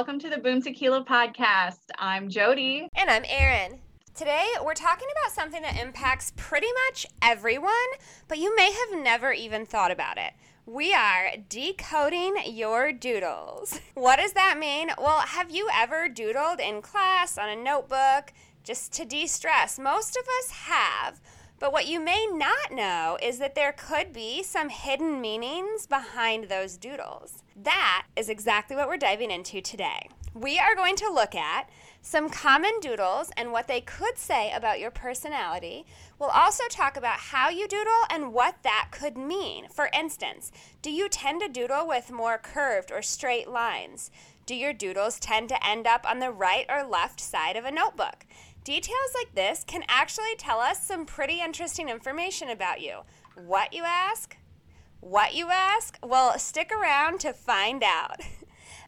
Welcome to the Boom Tequila podcast. I'm Jody. And I'm Erin. Today, we're talking about something that impacts pretty much everyone, but you may have never even thought about it. We are decoding your doodles. What does that mean? Well, have you ever doodled in class on a notebook just to de stress? Most of us have. But what you may not know is that there could be some hidden meanings behind those doodles. That is exactly what we're diving into today. We are going to look at some common doodles and what they could say about your personality. We'll also talk about how you doodle and what that could mean. For instance, do you tend to doodle with more curved or straight lines? Do your doodles tend to end up on the right or left side of a notebook? Details like this can actually tell us some pretty interesting information about you. What you ask? What you ask? Well, stick around to find out.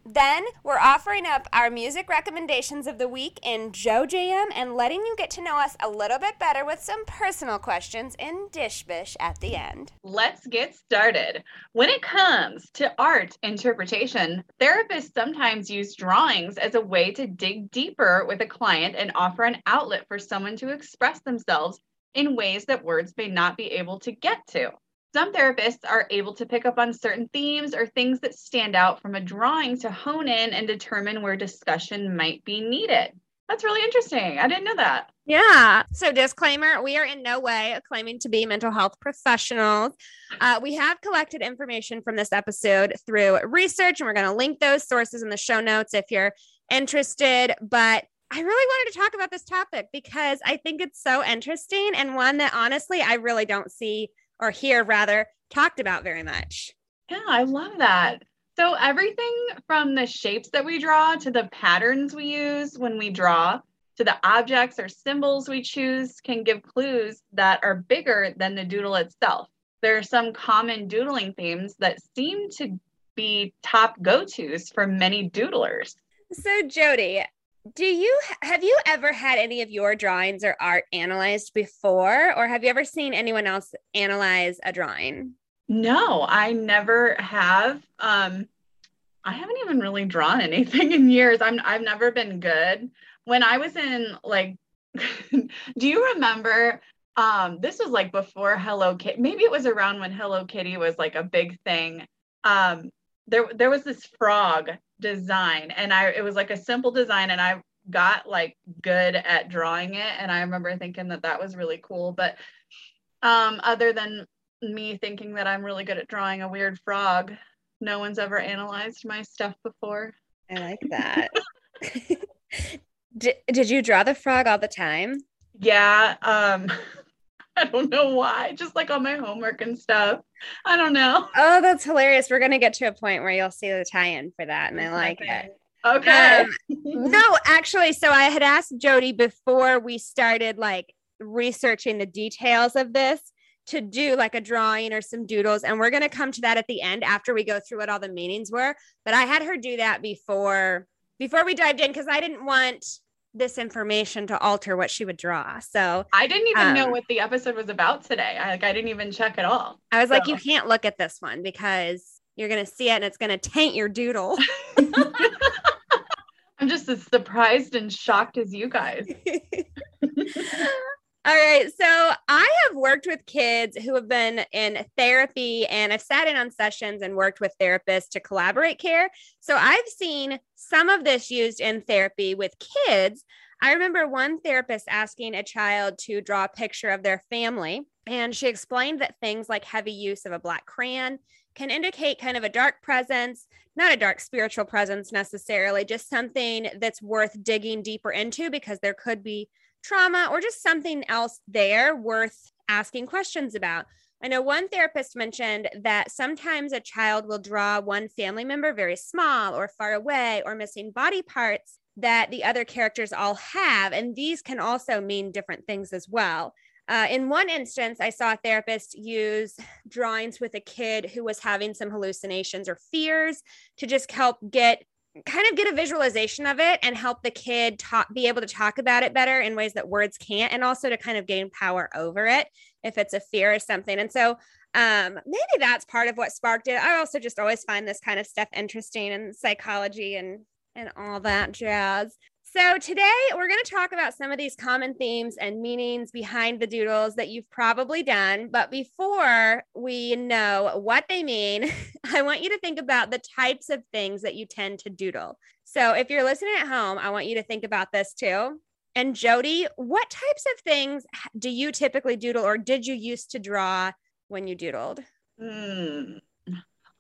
Then we're offering up our music recommendations of the week in JoJam and letting you get to know us a little bit better with some personal questions in Dish Bish at the end. Let's get started. When it comes to art interpretation, therapists sometimes use drawings as a way to dig deeper with a client and offer an outlet for someone to express themselves in ways that words may not be able to get to. Some therapists are able to pick up on certain themes or things that stand out from a drawing to hone in and determine where discussion might be needed. That's really interesting. I didn't know that. Yeah. So, disclaimer we are in no way claiming to be mental health professionals. Uh, we have collected information from this episode through research, and we're going to link those sources in the show notes if you're interested. But I really wanted to talk about this topic because I think it's so interesting and one that honestly I really don't see or hear rather talked about very much. Yeah, I love that. So, everything from the shapes that we draw to the patterns we use when we draw to the objects or symbols we choose can give clues that are bigger than the doodle itself. There are some common doodling themes that seem to be top go tos for many doodlers. So, Jody, do you have you ever had any of your drawings or art analyzed before or have you ever seen anyone else analyze a drawing? No i never have. Um i haven't even really drawn anything in years. I'm i've never been good. When i was in like do you remember um this was like before hello kitty maybe it was around when hello kitty was like a big thing. Um there there was this frog design and I it was like a simple design and I got like good at drawing it and I remember thinking that that was really cool but um other than me thinking that I'm really good at drawing a weird frog no one's ever analyzed my stuff before. I like that. Did, did you draw the frog all the time? Yeah um I don't know why, just like on my homework and stuff. I don't know. Oh, that's hilarious. We're going to get to a point where you'll see the tie in for that. And I like okay. it. Okay. Um, no, actually, so I had asked Jody before we started like researching the details of this to do like a drawing or some doodles. And we're going to come to that at the end after we go through what all the meanings were. But I had her do that before before we dived in because I didn't want this information to alter what she would draw. So I didn't even um, know what the episode was about today. I like I didn't even check at all. I was so. like, you can't look at this one because you're gonna see it and it's gonna taint your doodle. I'm just as surprised and shocked as you guys. All right. So I have worked with kids who have been in therapy and I've sat in on sessions and worked with therapists to collaborate care. So I've seen some of this used in therapy with kids. I remember one therapist asking a child to draw a picture of their family. And she explained that things like heavy use of a black crayon can indicate kind of a dark presence, not a dark spiritual presence necessarily, just something that's worth digging deeper into because there could be trauma or just something else there worth asking questions about. I know one therapist mentioned that sometimes a child will draw one family member very small or far away or missing body parts that the other characters all have. And these can also mean different things as well. Uh, in one instance, I saw a therapist use drawings with a kid who was having some hallucinations or fears to just help get kind of get a visualization of it and help the kid talk be able to talk about it better in ways that words can't and also to kind of gain power over it if it's a fear or something and so um maybe that's part of what sparked it i also just always find this kind of stuff interesting in psychology and and all that jazz. So, today we're going to talk about some of these common themes and meanings behind the doodles that you've probably done. But before we know what they mean, I want you to think about the types of things that you tend to doodle. So, if you're listening at home, I want you to think about this too. And Jody, what types of things do you typically doodle or did you used to draw when you doodled? Hmm.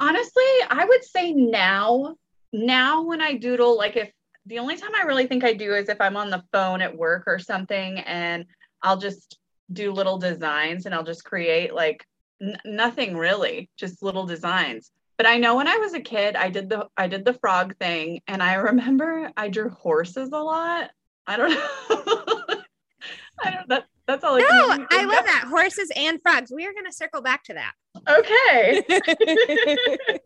Honestly, I would say now, now when I doodle, like if the only time I really think I do is if I'm on the phone at work or something and I'll just do little designs and I'll just create like n- nothing really, just little designs. But I know when I was a kid, I did the I did the frog thing and I remember I drew horses a lot. I don't know. I don't that that's all I No, can I love that. Horses and frogs. We are going to circle back to that. Okay.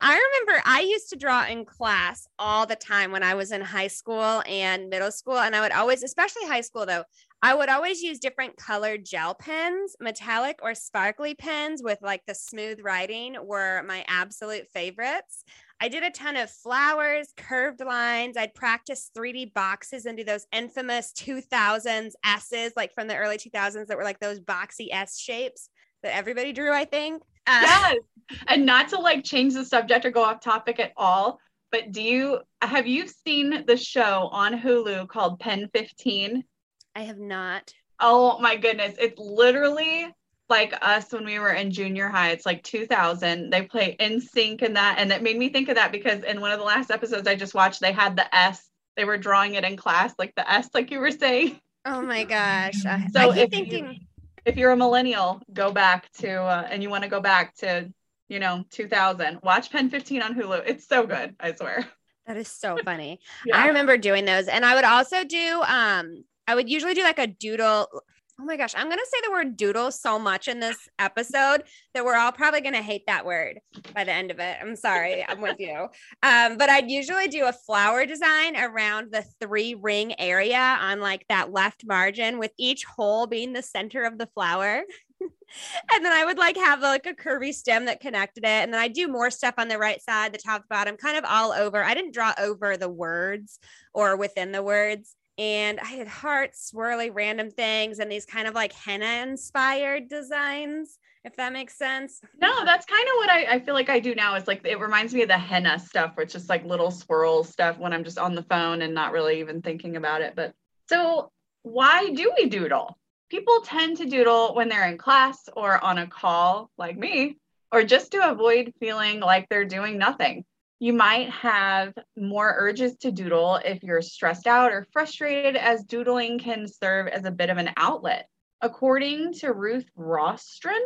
I remember I used to draw in class all the time when I was in high school and middle school. And I would always, especially high school though, I would always use different colored gel pens, metallic or sparkly pens with like the smooth writing were my absolute favorites. I did a ton of flowers, curved lines. I'd practice 3D boxes and do those infamous 2000s S's, like from the early 2000s that were like those boxy S shapes that everybody drew, I think. Uh, yes. And not to like change the subject or go off topic at all, but do you have you seen the show on Hulu called Pen 15? I have not. Oh my goodness. It's literally like us when we were in junior high. It's like 2000. They play NSYNC and that. And it made me think of that because in one of the last episodes I just watched, they had the S. They were drawing it in class, like the S, like you were saying. Oh my gosh. I, So I if thinking. you, if you're a millennial, go back to, uh, and you want to go back to, you know, 2000, watch Pen 15 on Hulu. It's so good, I swear. That is so funny. Yeah. I remember doing those. And I would also do um I would usually do like a doodle. Oh my gosh, I'm going to say the word doodle so much in this episode that we're all probably going to hate that word by the end of it. I'm sorry, I'm with you. Um, but I'd usually do a flower design around the three ring area on like that left margin, with each hole being the center of the flower. and then I would like have like a curvy stem that connected it. And then I do more stuff on the right side, the top, the bottom, kind of all over. I didn't draw over the words or within the words and I had hearts, swirly, random things, and these kind of like henna inspired designs, if that makes sense. No, that's kind of what I, I feel like I do now. Is like it reminds me of the henna stuff, which is like little swirl stuff when I'm just on the phone and not really even thinking about it. But so why do we doodle? People tend to doodle when they're in class or on a call, like me, or just to avoid feeling like they're doing nothing. You might have more urges to doodle if you're stressed out or frustrated, as doodling can serve as a bit of an outlet. According to Ruth Rostron,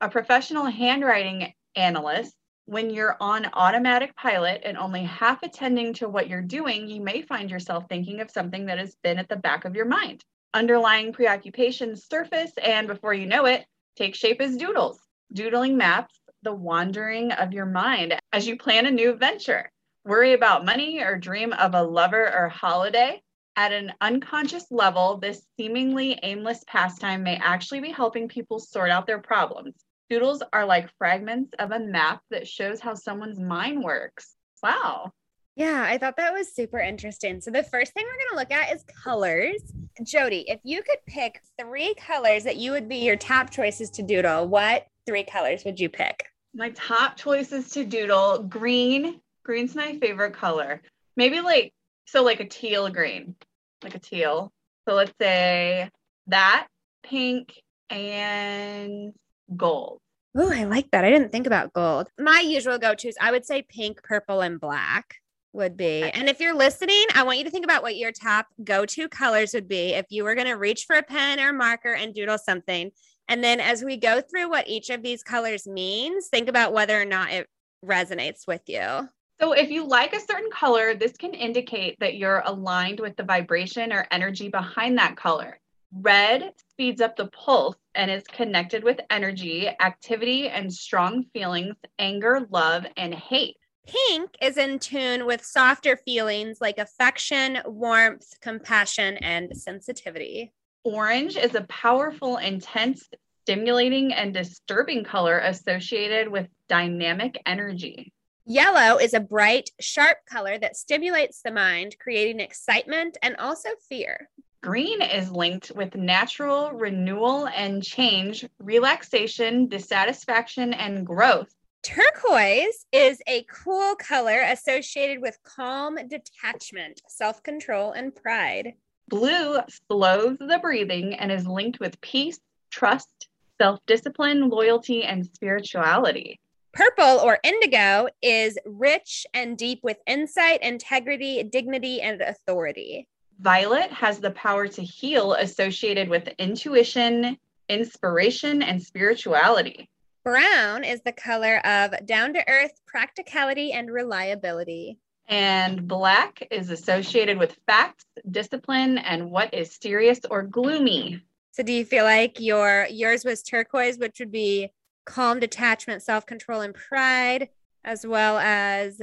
a professional handwriting analyst, when you're on automatic pilot and only half attending to what you're doing, you may find yourself thinking of something that has been at the back of your mind. Underlying preoccupations surface, and before you know it, take shape as doodles. Doodling maps the wandering of your mind as you plan a new venture. Worry about money or dream of a lover or holiday. At an unconscious level, this seemingly aimless pastime may actually be helping people sort out their problems. Doodles are like fragments of a map that shows how someone's mind works. Wow. Yeah, I thought that was super interesting. So, the first thing we're going to look at is colors. Jody, if you could pick three colors that you would be your top choices to doodle, what three colors would you pick? My top choices to doodle green. Green's my favorite color. Maybe like, so like a teal green, like a teal. So let's say that, pink, and gold. Oh, I like that. I didn't think about gold. My usual go tos, I would say pink, purple, and black would be. And if you're listening, I want you to think about what your top go to colors would be if you were going to reach for a pen or marker and doodle something. And then as we go through what each of these colors means, think about whether or not it resonates with you. So if you like a certain color, this can indicate that you're aligned with the vibration or energy behind that color. Red speeds up the pulse and is connected with energy, activity, and strong feelings, anger, love, and hate. Pink is in tune with softer feelings like affection, warmth, compassion, and sensitivity. Orange is a powerful, intense, stimulating, and disturbing color associated with dynamic energy. Yellow is a bright, sharp color that stimulates the mind, creating excitement and also fear. Green is linked with natural renewal and change, relaxation, dissatisfaction, and growth. Turquoise is a cool color associated with calm detachment, self control, and pride. Blue slows the breathing and is linked with peace, trust, self discipline, loyalty, and spirituality. Purple or indigo is rich and deep with insight, integrity, dignity, and authority. Violet has the power to heal associated with intuition, inspiration, and spirituality. Brown is the color of down to earth practicality and reliability. And black is associated with facts, discipline, and what is serious or gloomy. So do you feel like your yours was turquoise, which would be calm detachment, self control, and pride, as well as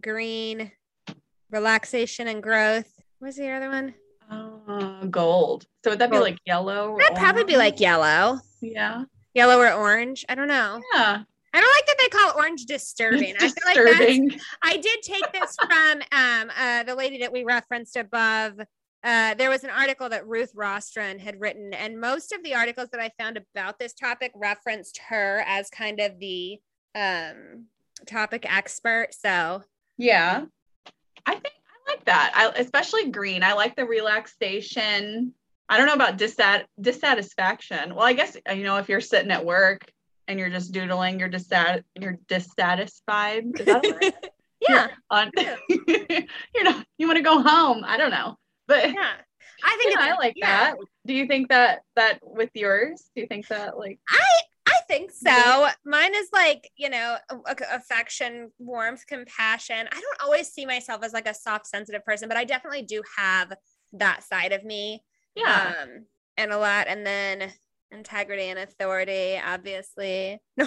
green, relaxation and growth. What's the other one? Uh, gold. So would that gold. be like yellow? That'd probably be like yellow. Yeah. Yellow or orange. I don't know. Yeah. I don't like that they call orange disturbing. It's. I feel like I did take this from um, uh, the lady that we referenced above. Uh, there was an article that Ruth Rostron had written, and most of the articles that I found about this topic referenced her as kind of the um, topic expert. So, yeah, I think I like that. I, especially green. I like the relaxation. I don't know about dissat- dissatisfaction. Well, I guess you know if you're sitting at work and you're just doodling, you're dissat- you're dissatisfied. Is that right? yeah. On- you're not. You want to go home. I don't know. But yeah, I think yeah, I like yeah. that. Do you think that that with yours? Do you think that like I I think so. Mine is like, you know, affection, warmth, compassion. I don't always see myself as like a soft, sensitive person, but I definitely do have that side of me. Yeah. Um, and a lot. And then integrity and authority, obviously.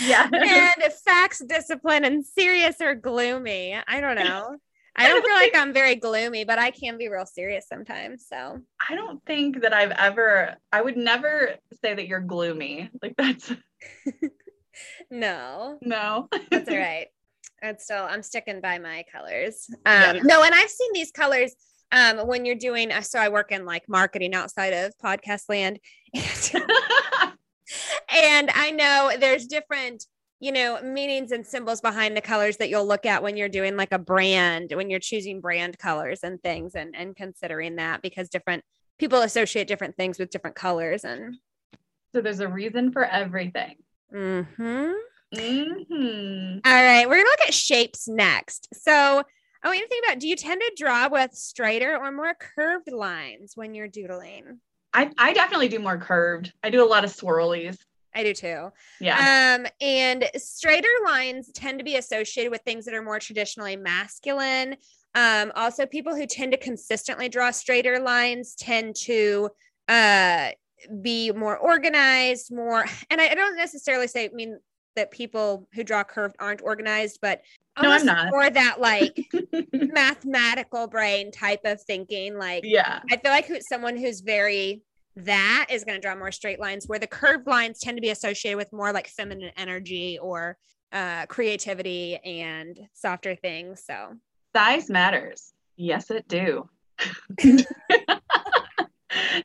Yeah. yeah. and facts, discipline, and serious or gloomy. I don't know. I don't feel like I'm very gloomy, but I can be real serious sometimes. So I don't think that I've ever, I would never say that you're gloomy. Like that's no, no, that's all right. It's still, I'm sticking by my colors. Um, yeah. No, and I've seen these colors um, when you're doing, uh, so I work in like marketing outside of podcast land. And, and I know there's different you know, meanings and symbols behind the colors that you'll look at when you're doing like a brand, when you're choosing brand colors and things and, and considering that because different people associate different things with different colors. And so there's a reason for everything. Mm-hmm. Mm-hmm. All right. We're to look at shapes next. So I want you to think about do you tend to draw with straighter or more curved lines when you're doodling? I, I definitely do more curved. I do a lot of swirlies. I do too. Yeah. Um, and straighter lines tend to be associated with things that are more traditionally masculine. Um, also, people who tend to consistently draw straighter lines tend to uh, be more organized, more. And I, I don't necessarily say, I mean, that people who draw curved aren't organized, but no, I'm not. More that like mathematical brain type of thinking. Like, yeah, I feel like who, someone who's very that is going to draw more straight lines where the curved lines tend to be associated with more like feminine energy or uh, creativity and softer things so size matters yes it do do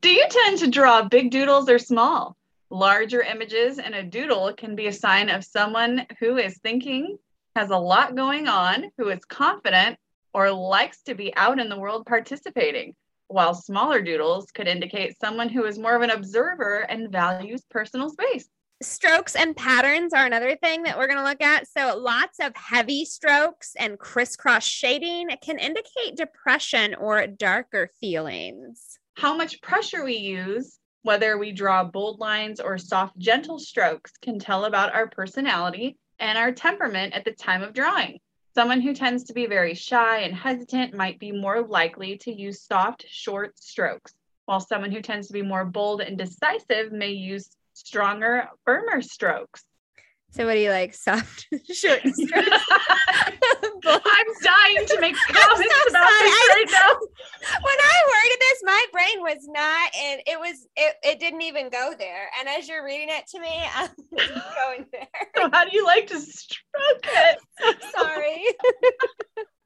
you tend to draw big doodles or small larger images and a doodle can be a sign of someone who is thinking has a lot going on who is confident or likes to be out in the world participating while smaller doodles could indicate someone who is more of an observer and values personal space. Strokes and patterns are another thing that we're going to look at. So, lots of heavy strokes and crisscross shading can indicate depression or darker feelings. How much pressure we use, whether we draw bold lines or soft, gentle strokes, can tell about our personality and our temperament at the time of drawing. Someone who tends to be very shy and hesitant might be more likely to use soft, short strokes, while someone who tends to be more bold and decisive may use stronger, firmer strokes. So, what do you like? Soft, short strokes? I'm dying to make comments so about sorry. this right now. When I worded this, my brain was not, and it was, it, it didn't even go there. And as you're reading it to me, I'm going there. So how do you like to stroke it? Sorry.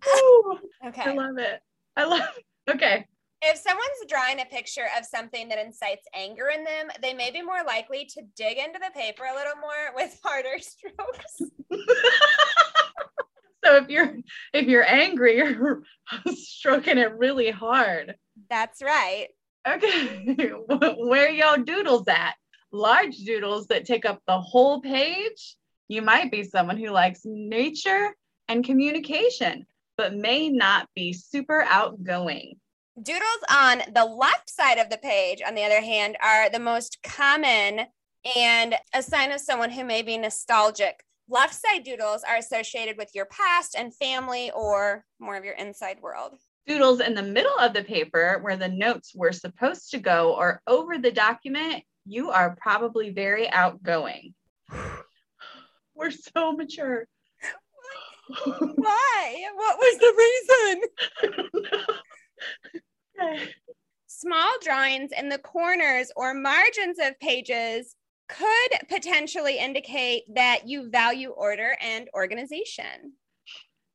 Ooh, I love it. I love It. Okay. If someone's drawing a picture of something that incites anger in them, they may be more likely to dig into the paper a little more with harder strokes. so if you're if you're angry, you're stroking it really hard. That's right. Okay. Where y'all doodles at? Large doodles that take up the whole page. You might be someone who likes nature and communication, but may not be super outgoing. Doodles on the left side of the page, on the other hand, are the most common and a sign of someone who may be nostalgic. Left side doodles are associated with your past and family or more of your inside world. Doodles in the middle of the paper where the notes were supposed to go or over the document, you are probably very outgoing. We're so mature. Why? What was the reason? Small drawings in the corners or margins of pages could potentially indicate that you value order and organization.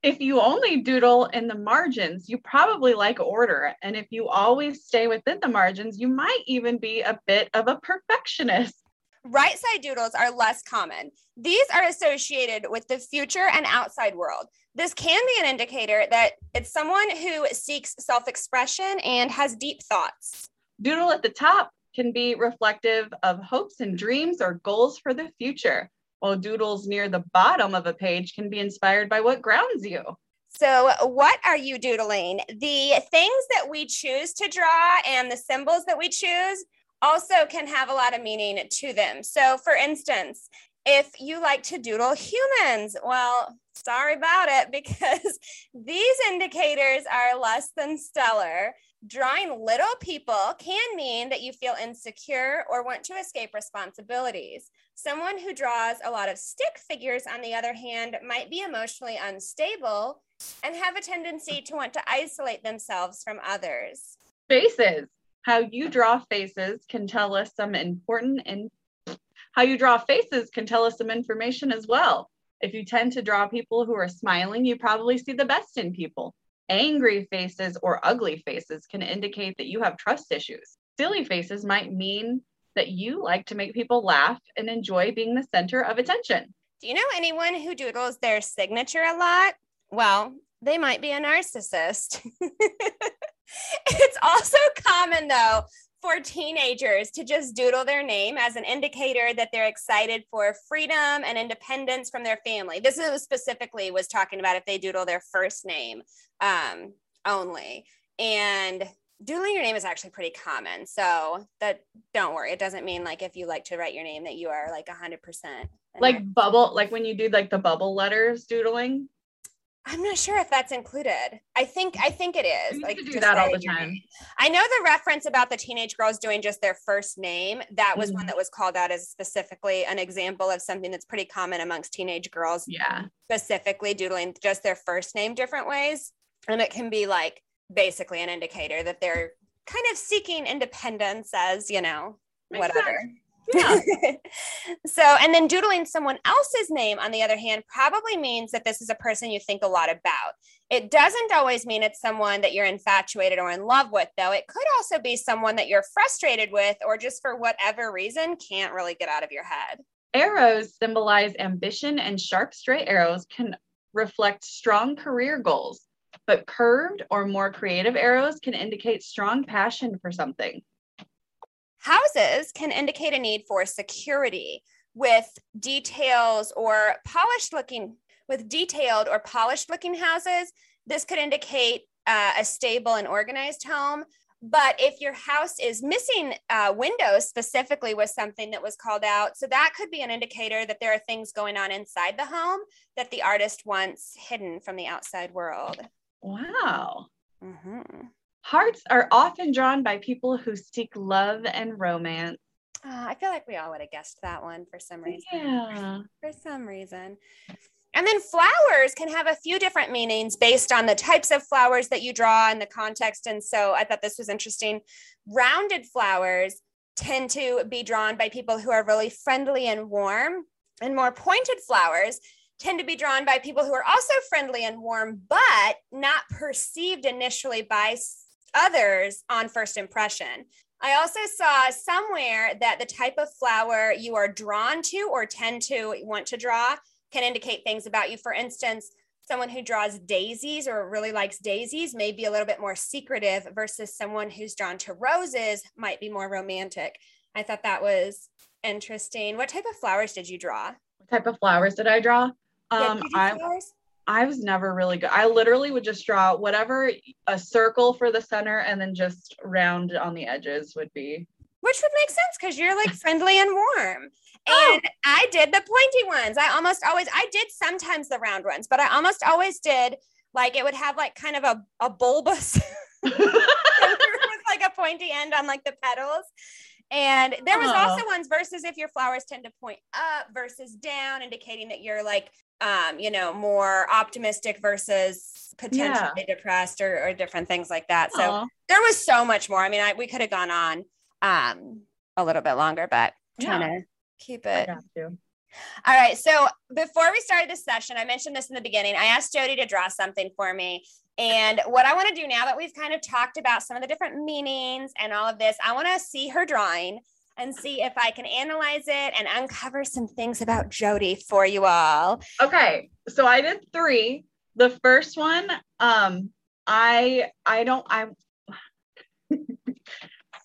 If you only doodle in the margins, you probably like order. And if you always stay within the margins, you might even be a bit of a perfectionist. Right side doodles are less common. These are associated with the future and outside world. This can be an indicator that it's someone who seeks self expression and has deep thoughts. Doodle at the top can be reflective of hopes and dreams or goals for the future, while doodles near the bottom of a page can be inspired by what grounds you. So, what are you doodling? The things that we choose to draw and the symbols that we choose also can have a lot of meaning to them. So, for instance, if you like to doodle humans, well, sorry about it because these indicators are less than stellar. Drawing little people can mean that you feel insecure or want to escape responsibilities. Someone who draws a lot of stick figures, on the other hand, might be emotionally unstable and have a tendency to want to isolate themselves from others. Faces. How you draw faces can tell us some important and how you draw faces can tell us some information as well. If you tend to draw people who are smiling, you probably see the best in people. Angry faces or ugly faces can indicate that you have trust issues. Silly faces might mean that you like to make people laugh and enjoy being the center of attention. Do you know anyone who doodles their signature a lot? Well, they might be a narcissist. it's also common, though, for teenagers to just doodle their name as an indicator that they're excited for freedom and independence from their family. This is specifically was talking about if they doodle their first name um, only. And doodling your name is actually pretty common. So that don't worry. It doesn't mean like if you like to write your name that you are like a hundred percent. Like bubble, like when you do like the bubble letters doodling. I'm not sure if that's included. I think I think it is. You like do that all the time. name. I know the reference about the teenage girls doing just their first name. That was one Mhm. that was called out as specifically an example of something that's pretty common amongst teenage girls, Yeah. specifically doodling just their first name different ways. And it can be like basically an indicator that they're kind of seeking independence as, you know, Makes whatever. sense. Yeah. so, and then doodling someone else's name, on the other hand, probably means that this is a person you think a lot about. It doesn't always mean it's someone that you're infatuated or in love with, though. It could also be someone that you're frustrated with, or just for whatever reason can't really get out of your head. Arrows symbolize ambition, and sharp, straight arrows can reflect strong career goals. But curved or more creative arrows can indicate strong passion for something. Houses can indicate a need for security with details or polished looking, with detailed or polished looking houses. This could indicate uh, a stable and organized home. But if your house is missing uh, windows, specifically, was something that was called out. So that could be an indicator that there are things going on inside the home that the artist wants hidden from the outside world. Wow. Mhm. Hearts are often drawn by people who seek love and romance. Uh, I feel like we all would have guessed that one for some reason. Yeah. for some reason. And then flowers can have a few different meanings based on the types of flowers that you draw and the context. And so I thought this was interesting. Rounded flowers tend to be drawn by people who are really friendly and warm, and more pointed flowers tend to be drawn by people who are also friendly and warm, but not perceived initially by others on first impression. I also saw somewhere that the type of flower you are drawn to or tend to want to draw can indicate things about you. For instance, someone who draws daisies or really likes daisies may be a little bit more secretive versus someone who's drawn to roses might be more romantic. I thought that was interesting. What type of flowers did you draw? What type of flowers did I draw? Um, I, I was never really good. I literally would just draw whatever a circle for the center and then just round on the edges would be. Which would make sense because you're like friendly and warm. Oh. And I did the pointy ones. I almost always, I did sometimes the round ones, but I almost always did like it would have like kind of a, a bulbous with like a pointy end on like the petals. And there was oh. also ones versus if your flowers tend to point up versus down, indicating that you're like um, you know, more optimistic versus potentially yeah. depressed or, or, different things like that. So Aww. there was so much more. I mean, I, we could have gone on um, a little bit longer, but trying yeah. to keep it. All right. So before we started this session, I mentioned this in the beginning. I asked Jody to draw something for me. And what I want to do now that we've kind of talked about some of the different meanings and all of this, I want to see her drawing and see if I can analyze it and uncover some things about Jody for you all. Okay. So I did three. The first one, um, I I don't I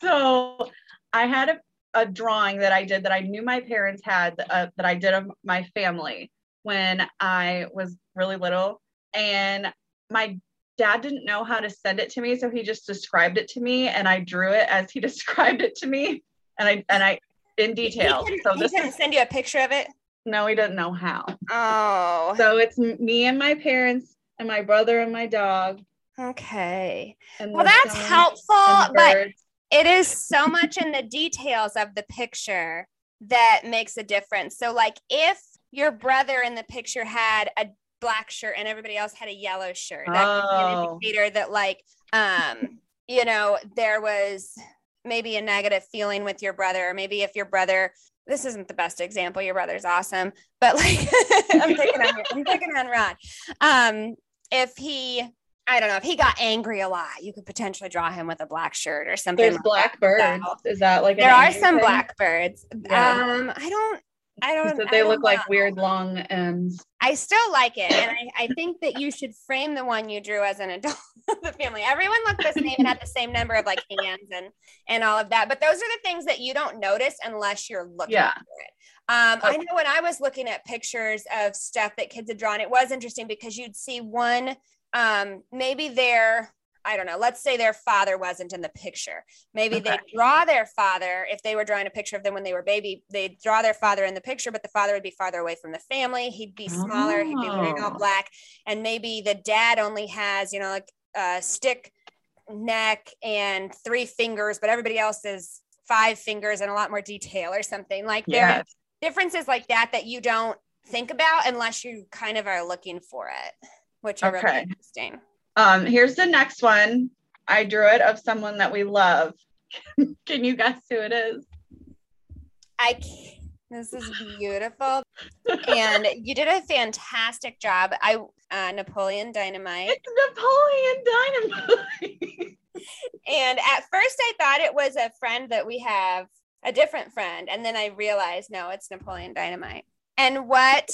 so I had a, a drawing that I did that I knew my parents had uh, that I did of my family when I was really little. And my dad didn't know how to send it to me. So he just described it to me and I drew it as he described it to me and I and I in detail. He so this can send you a picture of it. No, he doesn't know how. Oh. So it's me and my parents and my brother and my dog. Okay. well, that's helpful, but it is so much in the details of the picture that makes a difference. So, like, if your brother in the picture had a black shirt and everybody else had a yellow shirt, that oh. an indicator that, like, um, you know, there was maybe a negative feeling with your brother, or maybe if your brother, this isn't the best example, your brother's awesome, but like I'm picking on I'm picking on Ron. Um, if he I don't know if he got angry a lot, you could potentially draw him with a black shirt or something. There's like blackbirds. That. Is that like there are some thing? blackbirds? Yeah. Um, I don't I don't. So they don't look know. like weird long ends. I still like it, and I, I think that you should frame the one you drew as an adult of the family. Everyone looked the same and had the same number of like hands and and all of that. But those are the things that you don't notice unless you're looking yeah. for it. Um, okay. I know when I was looking at pictures of stuff that kids had drawn, it was interesting because you'd see one. Um, maybe they're I don't know, let's say their father wasn't in the picture. Maybe okay. they draw their father, if they were drawing a picture of them when they were baby, they draw their father in the picture, but the father would be farther away from the family. He'd be smaller, oh. he'd be wearing all oh. black. And maybe the dad only has, you know, like a stick neck and three fingers, but everybody else is five fingers and a lot more detail or something. Like yes. there are differences like that that you don't think about unless you kind of are looking for it, which are okay. really interesting. Um, here's the next one. I drew it of someone that we love. Can you guess who it is? I can't. This is beautiful. and you did a fantastic job. I uh, Napoleon Dynamite. It's Napoleon Dynamite. and at first I thought it was a friend that we have, a different friend, and then I realized no, it's Napoleon Dynamite. And what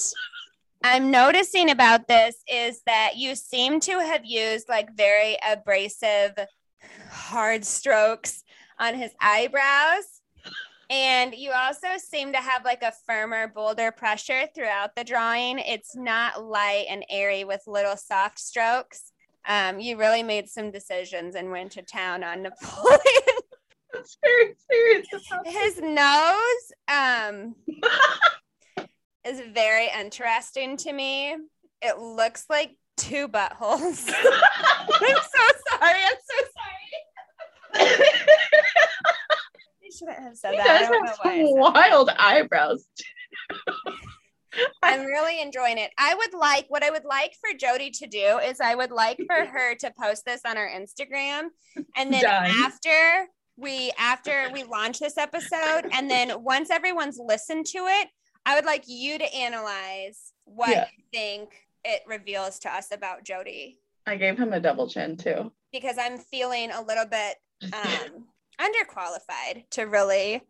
I'm noticing about this is that you seem to have used like very abrasive, hard strokes on his eyebrows. And you also seem to have like a firmer, bolder pressure throughout the drawing. It's not light and airy with little soft strokes. Um, you really made some decisions and went to town on Napoleon. That's very serious. His nose, um, is very interesting to me. It looks like two buttholes. I'm so sorry. I'm so sorry. I shouldn't have said that. Does have some wild eyebrows. I'm really enjoying it. I would like what I would like for Jody to do is I would like for her to post this on our Instagram and then Done. after we after we launch this episode, and then once everyone's listened to it, I would like you to analyze what Yeah. you think it reveals to us about Jody, I gave him a double chin too. because I'm feeling a little bit um, underqualified to really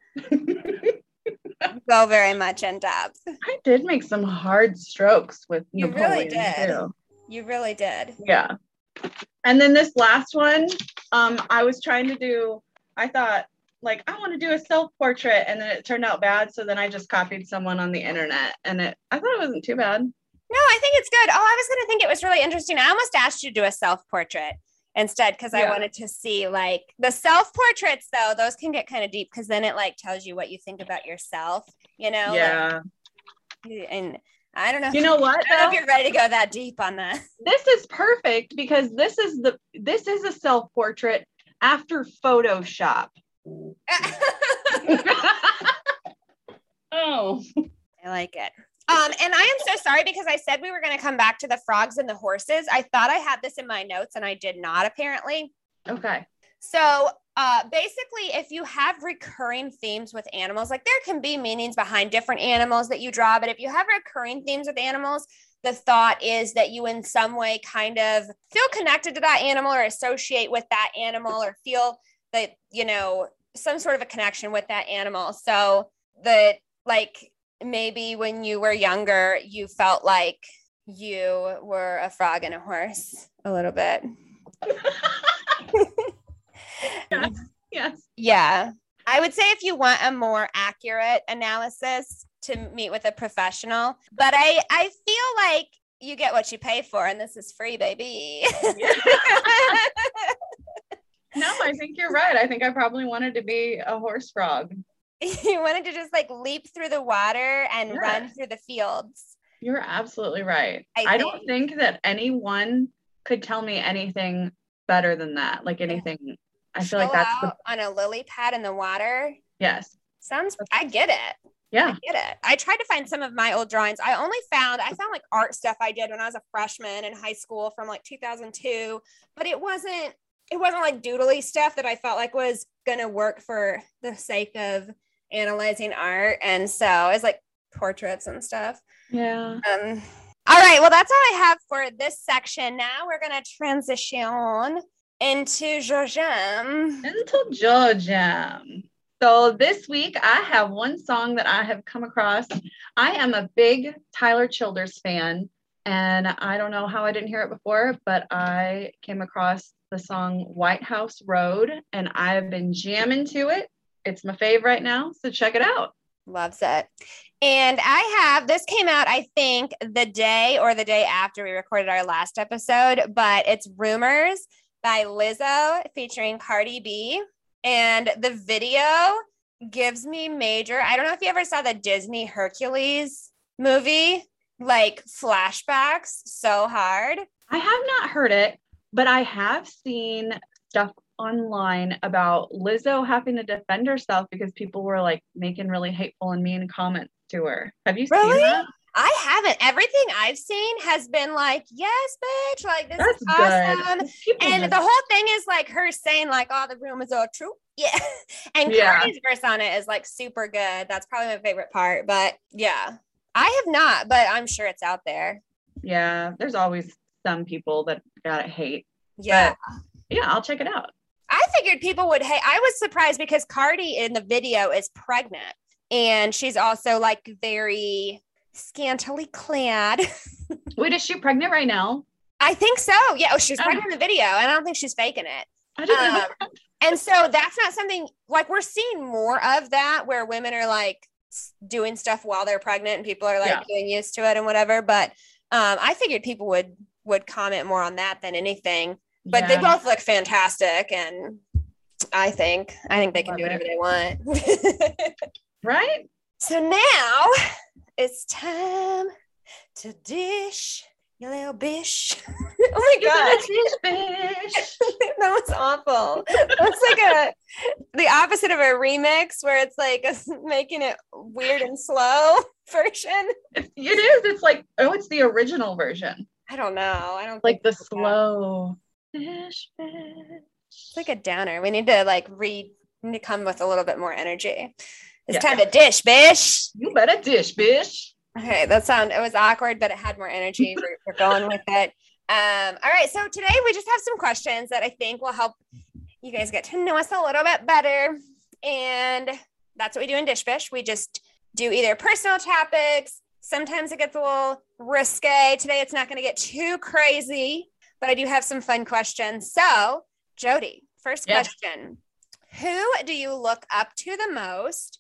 go very much in depth. I did make some hard strokes with You really Napoleon did. too. You really did. Yeah. And then this last one, um, I was trying to do, I thought, like, I want to do a self portrait, and then it turned out bad. So then I just copied someone on the internet, and it, I thought it wasn't too bad. No, I think it's good. Oh, I was going to think it was really interesting. I almost asked you to do a self portrait instead because I wanted to see like the self portraits, though, those can get kind of deep because then it like tells you what you think about yourself, you know? yeah. Like, and I don't know. You know what? I don't know if you're ready to go that deep on that. This is perfect because this is the this is a self portrait after Photoshop. oh. I like it. Um, and I am so sorry because I said we were going to come back to the frogs and the horses. I thought I had this in my notes and I did not, apparently. Okay. So, uh, basically, if you have recurring themes with animals, like there can be meanings behind different animals that you draw, but if you have recurring themes with animals, the thought is that you, in some way, kind of feel connected to that animal or associate with that animal or feel that, you know, some sort of a connection with that animal. So, that like maybe when you were younger, you felt like you were a frog and a horse a little bit. Yes. yes. Yeah. I would say if you want a more accurate analysis to meet with a professional, but I I feel like you get what you pay for and this is free baby. No, I think you're right. I think I probably wanted to be a horse frog. you wanted to just like leap through the water and Yeah. run through the fields. You're absolutely right. I I, don't think that anyone could tell me anything better than that. Like anything. I feel like that's the on a lily pad in the water. yes. Sounds I get it. Yeah. I get it. I tried to find some of my old drawings. I only found I found like art stuff I did when I was a freshman in high school from like 2002, but it wasn't it wasn't like doodly stuff that I felt like was gonna work for the sake of analyzing art. And so it was like portraits and stuff. Yeah. Um all right, well that's all I have for this section. Now we're gonna transition into Georgian. Into Georgia. So this week I have one song that I have come across. I am a big Tyler Childers fan, and I don't know how I didn't hear it before, but I came across the song White House Road, and I have been jamming to it. It's my fave right now, so check it out. Loves it. And I have this came out, I think, the day or the day after we recorded our last episode, but it's Rumors by Lizzo featuring Cardi B. And the video gives me major. I don't know if you ever saw the Disney Hercules movie, like flashbacks so hard. I have not heard it, but I have seen stuff online about Lizzo having to defend herself because people were like making really hateful and mean comments to her. Have you Really? seen that? I haven't. Everything I've seen has been like, yes, bitch, like this That's is awesome. And the whole thing is like her saying like, "Oh, the rumors are true." Yeah, and Yeah. Cardi's verse on it is like super good. That's probably my favorite part. But yeah, I have not, but I'm sure it's out there. yeah, there's always some people that got hate. Yeah, Yeah, I'll check it out. I figured people would hate. I was surprised because Cardi in the video is pregnant, and she's also like very scantily clad. Wait, is she pregnant right now? I think so. Yeah, oh, she's Oh. pregnant in the video, and I don't think she's faking it. I didn't know. Um, and so that's not something like we're seeing more of that where women are like doing stuff while they're pregnant and people are like Yeah. getting used to it and whatever but um i figured people would would comment more on that than anything but they both look fantastic and i think i think they can do Love whatever they want right? so now it's time to dish your little bish oh my god that was awful. That's like a the opposite of a remix where it's like a, making it weird and slow version. It is. It's like, oh, it's the original version. I don't know. I don't Like think the slow. Bish, bish. it's like a downer. We need to like re need to come with a little bit more energy. It's Yeah. time to dish, bish. You better dish, bitch. Okay, that sound it was awkward, but it had more energy. We're, we're going with it. Um, all right, so today we just have some questions that I think will help you guys get to know us a little bit better. And that's what we do in Dish Bish. We just do either personal topics. Sometimes it gets a little risque. Today it's not going to get too crazy, but I do have some fun questions. So, Jody, first Yeah. question. Who do you look up to the most?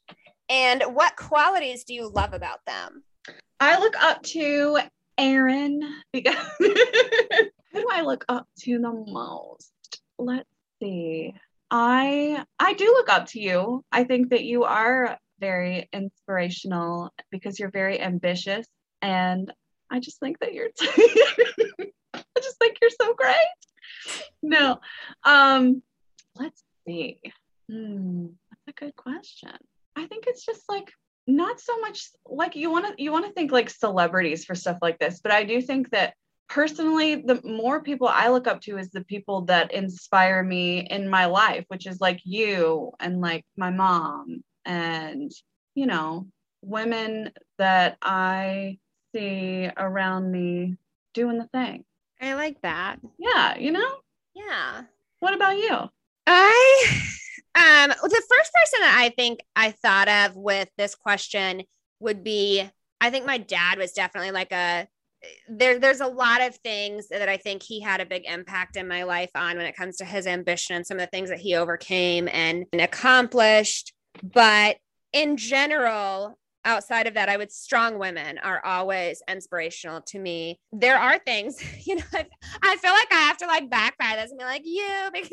And what qualities do you love about them? I look up to Aaron because who do I look up to the most? Let's see. I I do look up to you. I think that you are very inspirational because you're very ambitious and I just think that you're I just think you're so great. No. Um let's see. Hmm, that's a good question. I think it's just like not so much like you want to you want to think like celebrities for stuff like this but i do think that personally the more people i look up to is the people that inspire me in my life which is like you and like my mom and you know women that i see around me doing the thing I like that. yeah you know Yeah. what about you I um the first person that I think I thought of with this question would be I think my dad was definitely like a there there's a lot of things that I think he had a big impact in my life on when it comes to his ambition and some of the things that he overcame and, and accomplished but in general outside of that i would strong women are always inspirational to me there are things you know i, I feel like i have to like backfire this and be like you because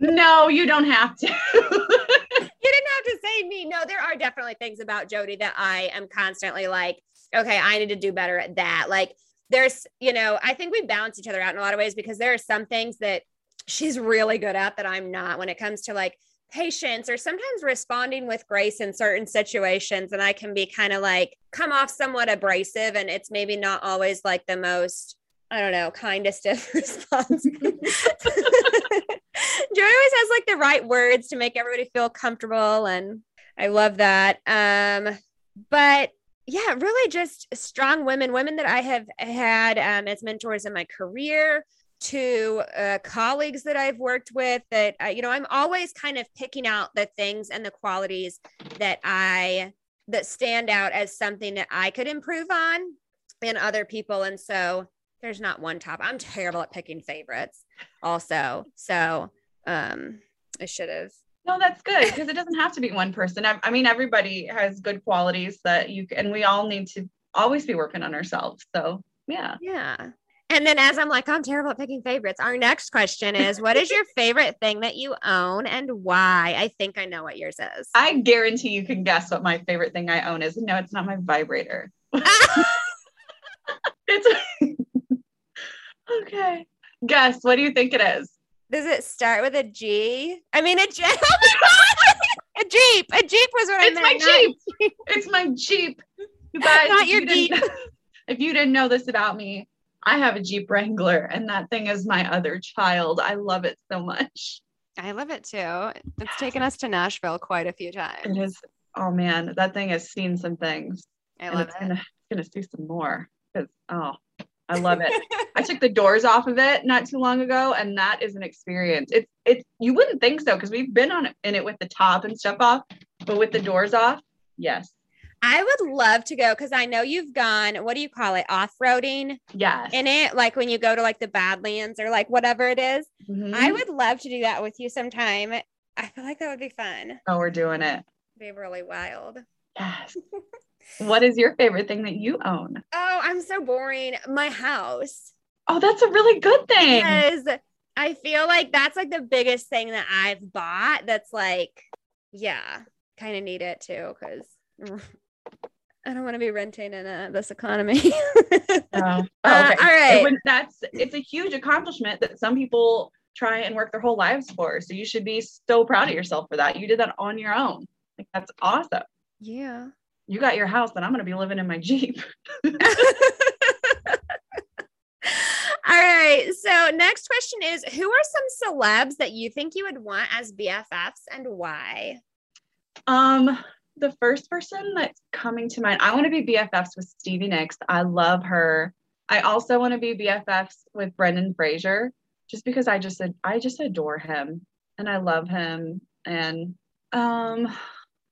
no you don't have to you didn't have to say me. No, there are definitely things about Jody that I am constantly like, okay, I need to do better at that. Like, there's, you know, I think we balance each other out in a lot of ways because there are some things that she's really good at that I'm not when it comes to like patience or sometimes responding with grace in certain situations. And I can be kind of like come off somewhat abrasive and it's maybe not always like the most. I don't know, kindest of response. Joy always has like the right words to make everybody feel comfortable, and I love that. Um, but yeah, really just strong women, women that I have had um, as mentors in my career, to uh, colleagues that I've worked with. That uh, you know, I'm always kind of picking out the things and the qualities that I that stand out as something that I could improve on in other people, and so there's not one top. I'm terrible at picking favorites, also. So um, I should have. No, that's good because it doesn't have to be one person. I, I mean, everybody has good qualities that you and we all need to always be working on ourselves. So, yeah. Yeah. And then as I'm like, I'm terrible at picking favorites. Our next question is what is your favorite thing that you own and why? I think I know what yours is. I guarantee you can guess what my favorite thing I own is. No, it's not my vibrator. It's okay. Guess what do you think it is? Does it start with a G? I mean, a Jeep. Oh my God! A Jeep. A Jeep was what I It's meant. my not- Jeep. It's my Jeep. You guys, Not your you didn't- If you didn't know this about me, I have a Jeep Wrangler, and that thing is my other child. I love it so much. I love it too. It's taken us to Nashville quite a few times. It is. Oh man, that thing has seen some things, I love it's it. gonna it's gonna see some more. 'Cause, oh, I love it. I took the doors off of it not too long ago, and that is an experience. It's it's you wouldn't think so because we've been on it in it with the top and stuff off, but with the doors off, yes, I would love to go because I know you've gone, what do you call it? Off roading yes. in it, like when you go to like the Badlands or like whatever it is. Mhm. I would love to do that with you sometime. I feel like that would be fun. oh, we're doing it. Be really wild. Yes. what is your favorite thing that you own? Oh, I'm so boring. My house. Oh, that's a really good thing. Because I feel like that's like the biggest thing that I've bought that's like, yeah, kind of need it too. Because I don't want to be renting in uh, this economy. Oh, Uh, okay. all right. That's it's a huge accomplishment that some people try and work their whole lives for. So you should be so proud of yourself for that. You did that on your own. Like that's awesome. yeah. You got your house, and I'm gonna be living in my Jeep. All All right. So next question is who are some celebs that you think you would want as BFFs and why? Um, the first person that's coming to mind, I want to be BFFs with Stevie Nicks. I love her. I also want to be BFFs with Brendan Fraser, just because I just I just adore him and I love him. And um,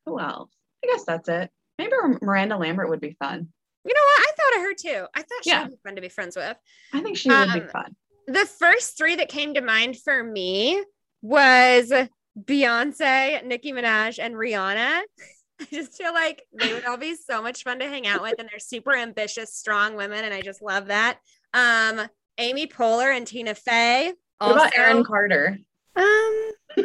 who else? I guess that's it. Maybe Miranda Lambert would be fun. You know what? I thought of her too. I thought she yeah. would be fun to be friends with. I think she would um, be fun. The first three that came to mind for me was Beyonce, Nicki Minaj, and Rihanna. I just feel like they would all be so much fun to hang out with, and they're super ambitious, strong women, and I just love that. Um, Amy Poehler and Tina Fey. What about Aaron Carter? Um,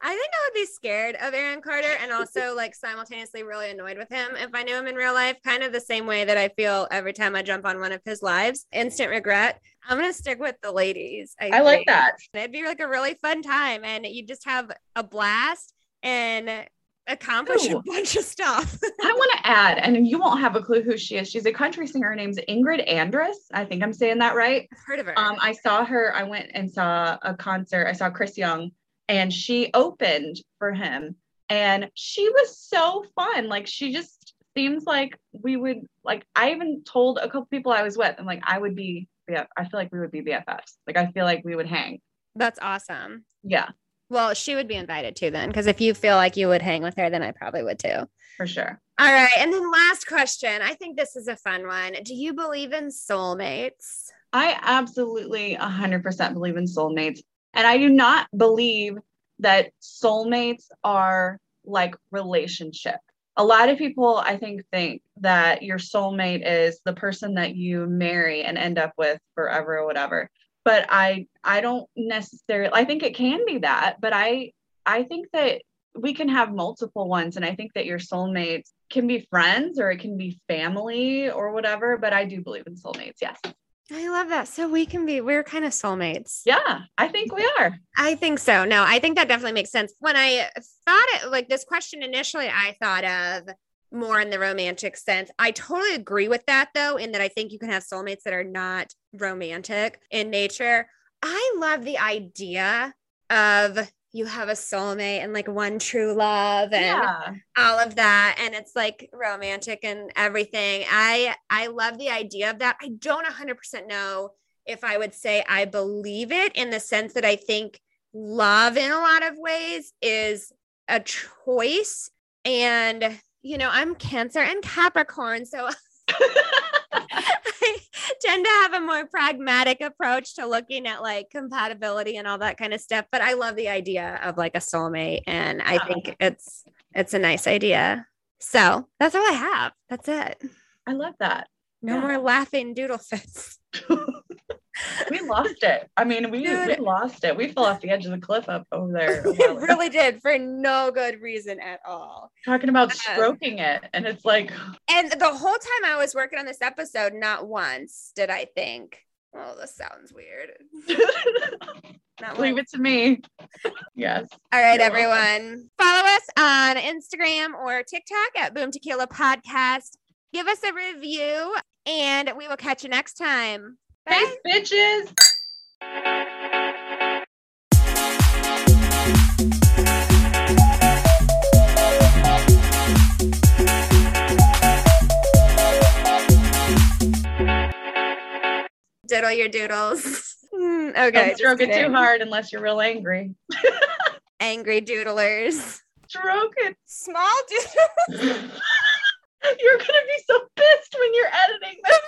I think I would be scared of Aaron Carter and also like simultaneously really annoyed with him if I knew him in real life, kind of the same way that I feel every time I jump on one of his lives. Instant regret. I'm gonna stick with the ladies. I, I like that. It'd be like a really fun time and you just have a blast and accomplish Ooh. a bunch of stuff. I want to add, and you won't have a clue who she is. She's a country singer. Her name's Ingrid Andress. I think I'm saying that right. I've heard of her. Um, I saw her. I went and saw a concert. I saw Chris Young and she opened for him and she was so fun like she just seems like we would like i even told a couple people i was with and like i would be yeah i feel like we would be bffs like i feel like we would hang that's awesome yeah well she would be invited too then because if you feel like you would hang with her then i probably would too for sure all right and then last question i think this is a fun one do you believe in soulmates I absolutely 100% believe in soulmates. And I do not believe that soulmates are like relationship. A lot of people, I think, think that your soulmate is the person that you marry and end up with forever or whatever. But I, I don't necessarily. I think it can be that, but I, I think that we can have multiple ones, and I think that your soulmates can be friends or it can be family or whatever. But I do believe in soulmates. Yes. I love that. So we can be, we're kind of soulmates. Yeah, I think we are. I think so. No, I think that definitely makes sense. When I thought it, like this question initially, I thought of more in the romantic sense. I totally agree with that though, in that I think you can have soulmates that are not romantic in nature. I love the idea of you have a soulmate and like one true love and yeah. all of that and it's like romantic and everything i i love the idea of that i don't 100% know if i would say i believe it in the sense that i think love in a lot of ways is a choice and you know i'm cancer and capricorn so tend to have a more pragmatic approach to looking at like compatibility and all that kind of stuff. But I love the idea of like a soulmate, and I think uh-huh. it's it's a nice idea. So that's all I have. That's it. I love that. No yeah. more laughing doodle fits. we lost it. I mean, we, we lost it. We fell off the edge of the cliff up over there. We really did for no good reason at all. Talking about um, stroking it. And it's like. And the whole time I was working on this episode, not once did I think, oh, this sounds weird. Leave it to me. yes. All right, everyone. Welcome. Follow us on Instagram or TikTok at Boom Tequila Podcast. Give us a review, and we will catch you next time. Thanks, bitches. Diddle your doodles. Mm, okay. Don't stroke it too hard unless you're real angry. angry doodlers. Stroke it. Small doodles. you're going to be so pissed when you're editing this.